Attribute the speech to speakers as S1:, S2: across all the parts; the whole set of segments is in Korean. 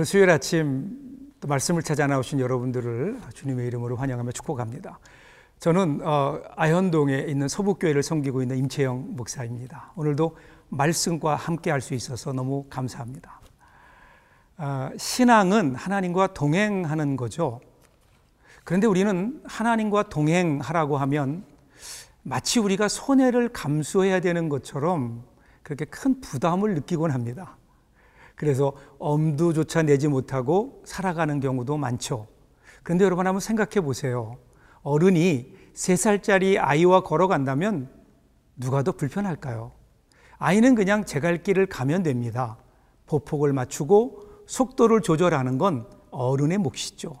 S1: 오늘 수요일 아침 또 말씀을 찾아 나오신 여러분들을 주님의 이름으로 환영하며 축복합니다. 저는 어, 아현동에 있는 서북교회를 섬기고 있는 임채영 목사입니다. 오늘도 말씀과 함께 할 수 있어서 너무 감사합니다. 어, 신앙은 하나님과 동행하는 거죠. 그런데 우리는 하나님과 동행하라고 하면 마치 우리가 손해를 감수해야 되는 것처럼 그렇게 큰 부담을 느끼곤 합니다. 그래서 엄두조차 내지 못하고 살아가는 경우도 많죠. 그런데 여러분 한번 생각해 보세요. 어른이 세 살짜리 아이와 걸어간다면 누가 더 불편할까요? 아이는 그냥 제 갈 길을 가면 됩니다. 보폭을 맞추고 속도를 조절하는 건 어른의 몫이죠.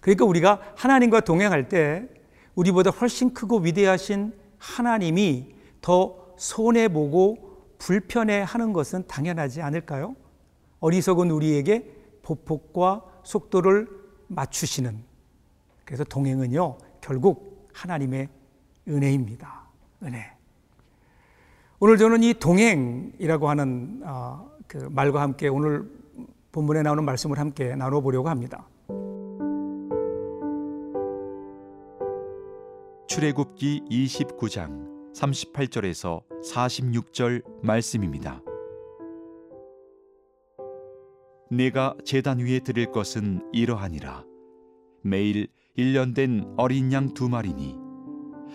S1: 그러니까 우리가 하나님과 동행할 때 우리보다 훨씬 크고 위대하신 하나님이 더 손해보고 불편해 하는 것은 당연하지 않을까요? 어리석은 우리에게 보폭과 속도를 맞추시는 그래서 동행은요 결국 하나님의 은혜입니다. 은혜. 오늘 저는 이 동행이라고 하는 어, 그 말과 함께 오늘 본문에 나오는 말씀을 함께 나눠보려고 합니다.
S2: 출애굽기 29장 38절에서 46절 말씀입니다. 내가 제단 위에 드릴 것은 이러하니라. 매일 1년 된 어린 양 두 마리니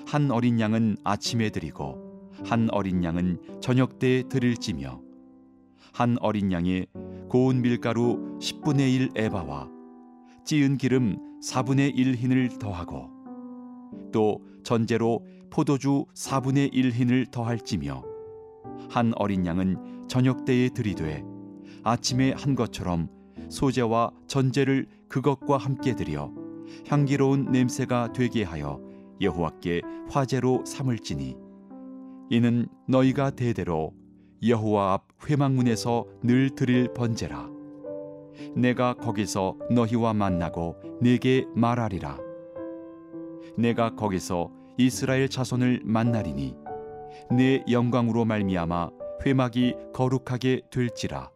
S2: 한 어린 양은 아침에 드리고 한 어린 양은 저녁 때에 드릴지며 한 어린 양에 고운 밀가루 10분의 1 에바와 찌은 기름 4분의 1 흰을 더하고 또 전제로 포도주 4분의 1 흰을 더할지며 한 어린 양은 저녁 때에 드리되 아침에 한 것처럼 소재와 전제를 그것과 함께 드려 향기로운 냄새가 되게 하여 여호와께 화제로 삼을지니. 이는 너희가 대대로 여호와 앞 회막문에서 늘 드릴 번제라. 내가 거기서 너희와 만나고 네게 말하리라. 내가 거기서 이스라엘 자손을 만나리니 내 영광으로 말미암아 회막이 거룩하게 될지라.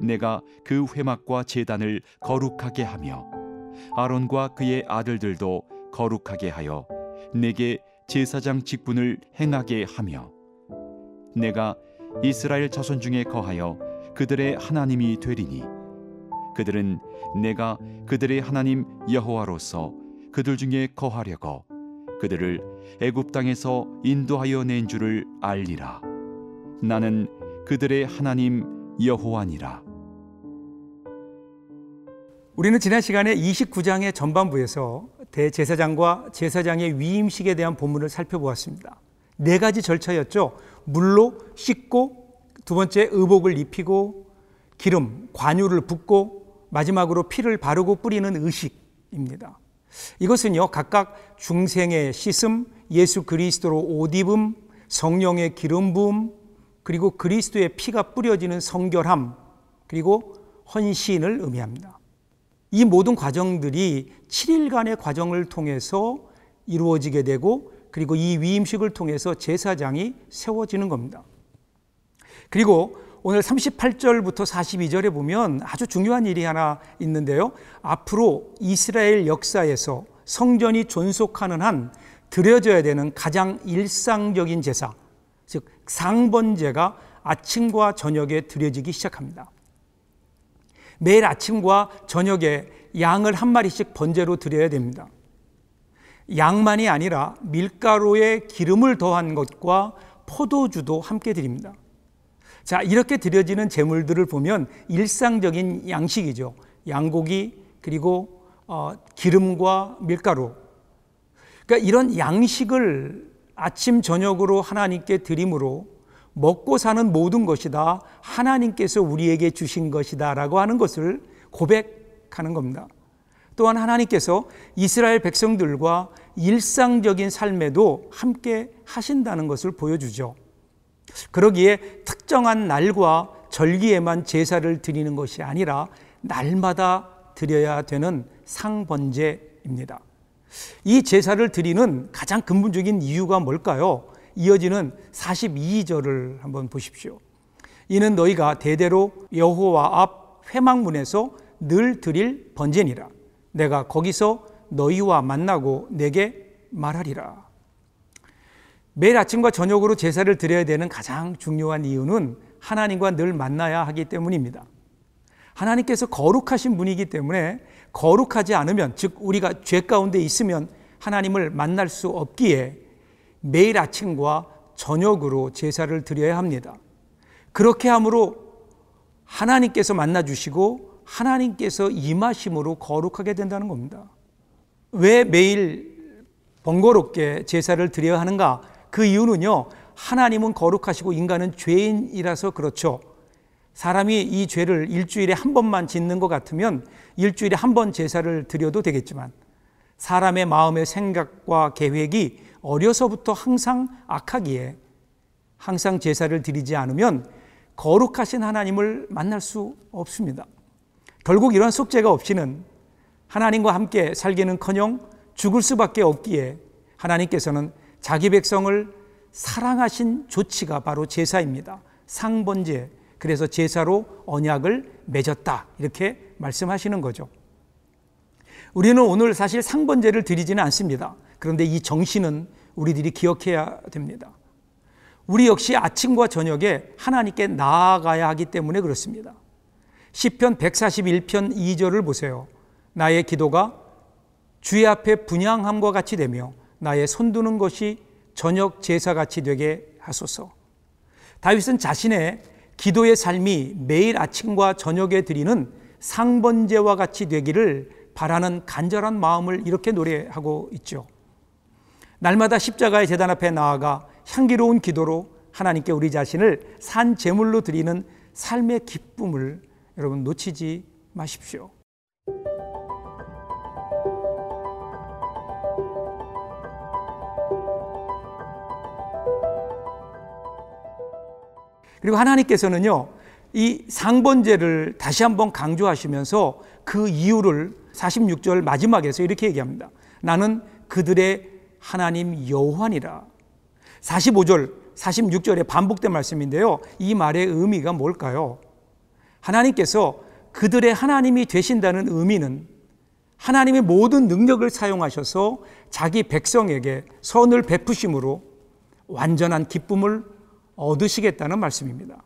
S2: 내가 그 회막과 제단을 거룩하게 하며 아론과 그의 아들들도 거룩하게 하여 내게 제사장 직분을 행하게 하며 내가 이스라엘 자손 중에 거하여 그들의 하나님이 되리니 그들은 내가 그들의 하나님 여호와로서 그들 중에 거하려고 그들을 애굽 땅에서 인도하여 낸 줄을 알리라 나는 그들의 하나님 여호와니라
S1: 우리는 지난 시간에 29장의 전반부에서 대제사장과 제사장의 위임식에 대한 본문을 살펴보았습니다. 네 가지 절차였죠. 물로 씻고 두 번째 의복을 입히고 기름 관유를 붓고 마지막으로 피를 바르고 뿌리는 의식입니다. 이것은요, 각각 중생의 씻음, 예수 그리스도로 옷 입음, 성령의 기름 부음, 그리고 그리스도의 피가 뿌려지는 성결함, 그리고 헌신을 의미합니다. 이 모든 과정들이 7일간의 과정을 통해서 이루어지게 되고 그리고 이 위임식을 통해서 제사장이 세워지는 겁니다. 그리고 오늘 38절부터 42절에 보면 아주 중요한 일이 하나 있는데요. 앞으로 이스라엘 역사에서 성전이 존속하는 한 드려져야 되는 가장 일상적인 제사, 즉 상번제가 아침과 저녁에 드려지기 시작합니다. 매일 아침과 저녁에 양을 한 마리씩 번제로 드려야 됩니다. 양만이 아니라 밀가루에 기름을 더한 것과 포도주도 함께 드립니다. 자, 이렇게 드려지는 제물들을 보면 일상적인 양식이죠. 양고기 그리고 어, 기름과 밀가루. 그러니까 이런 양식을 아침 저녁으로 하나님께 드림으로 먹고 사는 모든 것이 다 하나님께서 우리에게 주신 것이다라고 하는 것을 고백하는 겁니다. 또한 하나님께서 이스라엘 백성들과 일상적인 삶에도 함께 하신다는 것을 보여주죠. 그러기에 특정한 날과 절기에만 제사를 드리는 것이 아니라 날마다 드려야 되는 상번제입니다. 이 제사를 드리는 가장 근본적인 이유가 뭘까요? 이어지는 42절을 한번 보십시오. 이는 너희가 대대로 여호와 앞 회막문에서 늘 드릴 번제니라. 내가 거기서 너희와 만나고 내게 말하리라. 매일 아침과 저녁으로 제사를 드려야 되는 가장 중요한 이유는 하나님과 늘 만나야 하기 때문입니다. 하나님께서 거룩하신 분이기 때문에 거룩하지 않으면, 즉, 우리가 죄 가운데 있으면 하나님을 만날 수 없기에 매일 아침과 저녁으로 제사를 드려야 합니다. 그렇게 함으로 하나님께서 만나주시고 하나님께서 임하심으로 거룩하게 된다는 겁니다. 왜 매일 번거롭게 제사를 드려야 하는가? 그 이유는요, 하나님은 거룩하시고 인간은 죄인이라서 그렇죠. 사람이 이 죄를 일주일에 한 번만 짓는 것 같으면 일주일에 한 번 제사를 드려도 되겠지만 사람의 마음의 생각과 계획이 어려서부터 항상 악하기에 항상 제사를 드리지 않으면 거룩하신 하나님을 만날 수 없습니다. 결국 이런 속죄가 없이는 하나님과 함께 살기는 커녕 죽을 수밖에 없기에 하나님께서는 자기 백성을 사랑하신 조치가 바로 제사입니다. 상번제. 그래서 제사로 언약을 맺었다. 이렇게 말씀하시는 거죠. 우리는 오늘 사실 상번제를 드리지는 않습니다. 그런데 이 정신은 우리들이 기억해야 됩니다. 우리 역시 아침과 저녁에 하나님께 나아가야 하기 때문에 그렇습니다. 시편 141편 2절을 보세요. 나의 기도가 주의 앞에 분양함과 같이 되며 나의 손드는 것이 저녁 제사같이 되게 하소서. 다윗은 자신의 기도의 삶이 매일 아침과 저녁에 드리는 상번제와 같이 되기를 바라는 간절한 마음을 이렇게 노래하고 있죠. 날마다 십자가의 재단 앞에 나아가 향기로운 기도로 하나님께 우리 자신을 산 제물로 드리는 삶의 기쁨을 여러분 놓치지 마십시오. 그리고 하나님께서는요, 이 상번제를 다시 한번 강조하시면서 그 이유를 46절 마지막에서 이렇게 얘기합니다. 나는 그들의 하나님 여호와니라. 45절, 46절에 반복된 말씀인데요. 이 말의 의미가 뭘까요? 하나님께서 그들의 하나님이 되신다는 의미는 하나님의 모든 능력을 사용하셔서 자기 백성에게 선을 베푸심으로 완전한 기쁨을 얻으시겠다는 말씀입니다.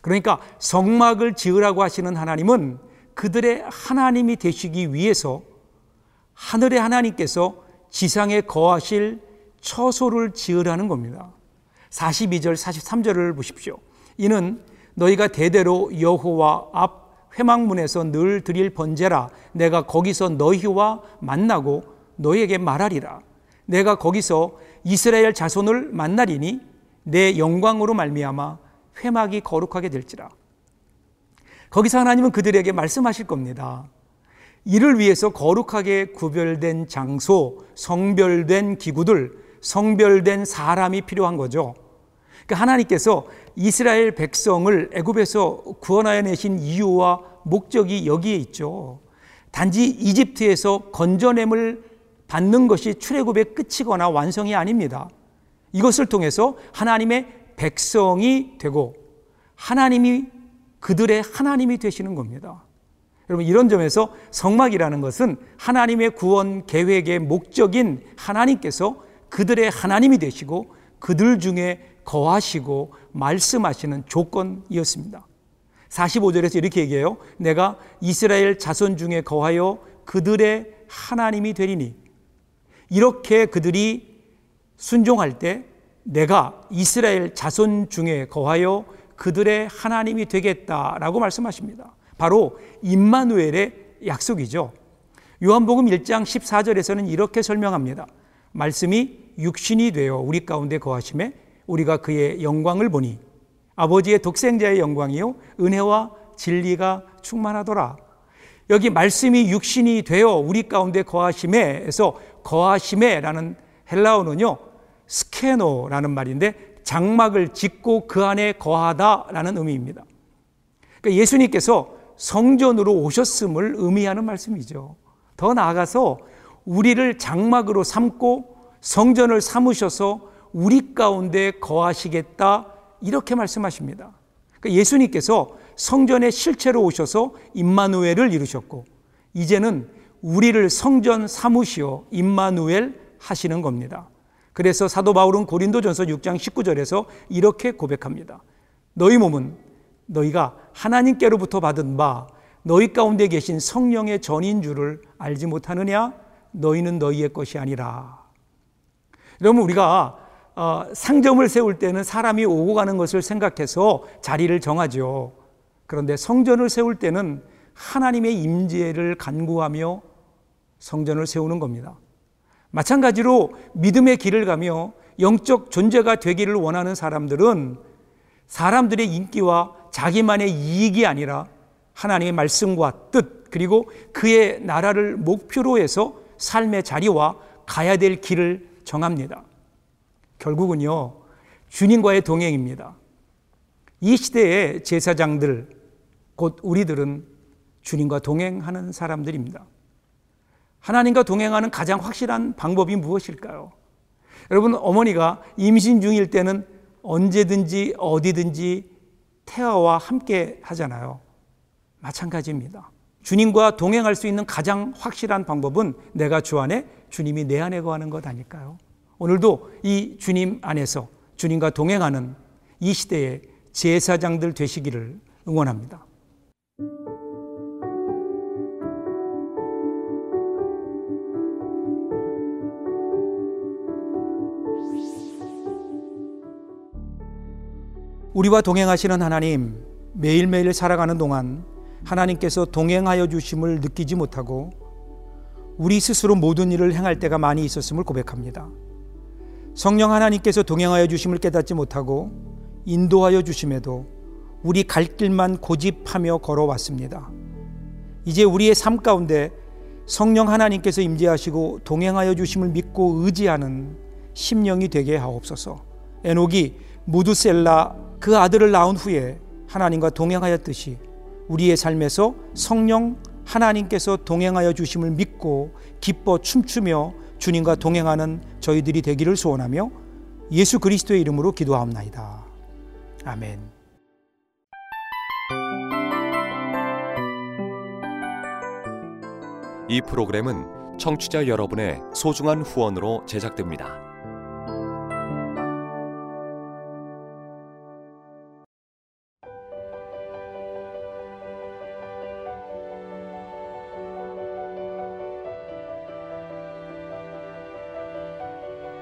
S1: 그러니까 성막을 지으라고 하시는 하나님은 그들의 하나님이 되시기 위해서 하늘의 하나님께서 지상에 거하실 처소를 지으라는 겁니다. 42절, 43절을 보십시오. 이는 너희가 대대로 여호와 앞 회막문에서 늘 드릴 번제라 내가 거기서 너희와 만나고 너희에게 말하리라. 내가 거기서 이스라엘 자손을 만나리니 내 영광으로 말미암아 회막이 거룩하게 될지라. 거기서 하나님은 그들에게 말씀하실 겁니다. 이를 위해서 거룩하게 구별된 장소, 성별된 기구들, 성별된 사람이 필요한 거죠. 그러니까 하나님께서 이스라엘 백성을 애굽에서 구원하여 내신 이유와 목적이 여기에 있죠. 단지 이집트에서 건져냄을 받는 것이 출애굽의 끝이거나 완성이 아닙니다. 이것을 통해서 하나님의 백성이 되고 하나님이 그들의 하나님이 되시는 겁니다. 여러분 이런 점에서 성막이라는 것은 하나님의 구원 계획의 목적인 하나님께서 그들의 하나님이 되시고 그들 중에 거하시고 말씀하시는 조건이었습니다. 45절에서 이렇게 얘기해요. 내가 이스라엘 자손 중에 거하여 그들의 하나님이 되리니 이렇게 그들이 순종할 때 내가 이스라엘 자손 중에 거하여 그들의 하나님이 되겠다라고 말씀하십니다. 바로 임마누엘의 약속이죠. 요한복음 1장 14절에서는 이렇게 설명합니다. 말씀이 육신이 되어 우리 가운데 거하심에 우리가 그의 영광을 보니 아버지의 독생자의 영광이요 은혜와 진리가 충만하더라. 여기 말씀이 육신이 되어 우리 가운데 거하심에에서 거하심에라는 헬라어는요 스케노라는 말인데 장막을 짓고 그 안에 거하다라는 의미입니다. 그러니까 예수님께서 성전으로 오셨음을 의미하는 말씀이죠. 더 나아가서 우리를 장막으로 삼고 성전을 삼으셔서 우리 가운데 거하시겠다 이렇게 말씀하십니다. 그러니까 예수님께서 성전의 실체로 오셔서 임마누엘을 이루셨고 이제는 우리를 성전 사무시어 임마누엘 하시는 겁니다. 그래서 사도 바울은 고린도전서 6장 19절에서 이렇게 고백합니다. 너희 몸은 너희가 하나님께로부터 받은 바 너희 가운데 계신 성령의 전인 줄을 알지 못하느냐? 너희는 너희의 것이 아니라. 여러분 우리가 어, 상점을 세울 때는 사람이 오고 가는 것을 생각해서 자리를 정하죠. 그런데 성전을 세울 때는 하나님의 임재를 간구하며 성전을 세우는 겁니다. 마찬가지로 믿음의 길을 가며 영적 존재가 되기를 원하는 사람들은 사람들의 인기와 자기만의 이익이 아니라 하나님의 말씀과 뜻 그리고 그의 나라를 목표로 해서 삶의 자리와 가야 될 길을 정합니다. 결국은요, 주님과의 동행입니다. 이 시대의 제사장들, 곧 우리들은 주님과 동행하는 사람들입니다. 하나님과 동행하는 가장 확실한 방법이 무엇일까요? 여러분, 어머니가 임신 중일 때는 언제든지 어디든지 태아와 함께 하잖아요. 마찬가지입니다. 주님과 동행할 수 있는 가장 확실한 방법은 내가 주 안에 주님이 내 안에 거하는 것 아닐까요? 오늘도 이 주님 안에서 주님과 동행하는 이 시대의 제사장들 되시기를 응원합니다. 우리와 동행하시는 하나님, 매일매일 살아가는 동안 하나님께서 동행하여 주심을 느끼지 못하고 우리 스스로 모든 일을 행할 때가 많이 있었음을 고백합니다. 성령 하나님께서 동행하여 주심을 깨닫지 못하고 인도하여 주심에도 우리 갈 길만 고집하며 걸어왔습니다. 이제 우리의 삶 가운데 성령 하나님께서 임재하시고 동행하여 주심을 믿고 의지하는 심령이 되게 하옵소서. 에녹이 무두셀라 그 아들을 낳은 후에 하나님과 동행하였듯이 우리의 삶에서 성령 하나님께서 동행하여 주심을 믿고 기뻐 춤추며 주님과 동행하는 저희들이 되기를 소원하며 예수 그리스도의 이름으로 기도하옵나이다. 아멘.
S3: 이 프로그램은 청취자 여러분의 소중한 후원으로 제작됩니다.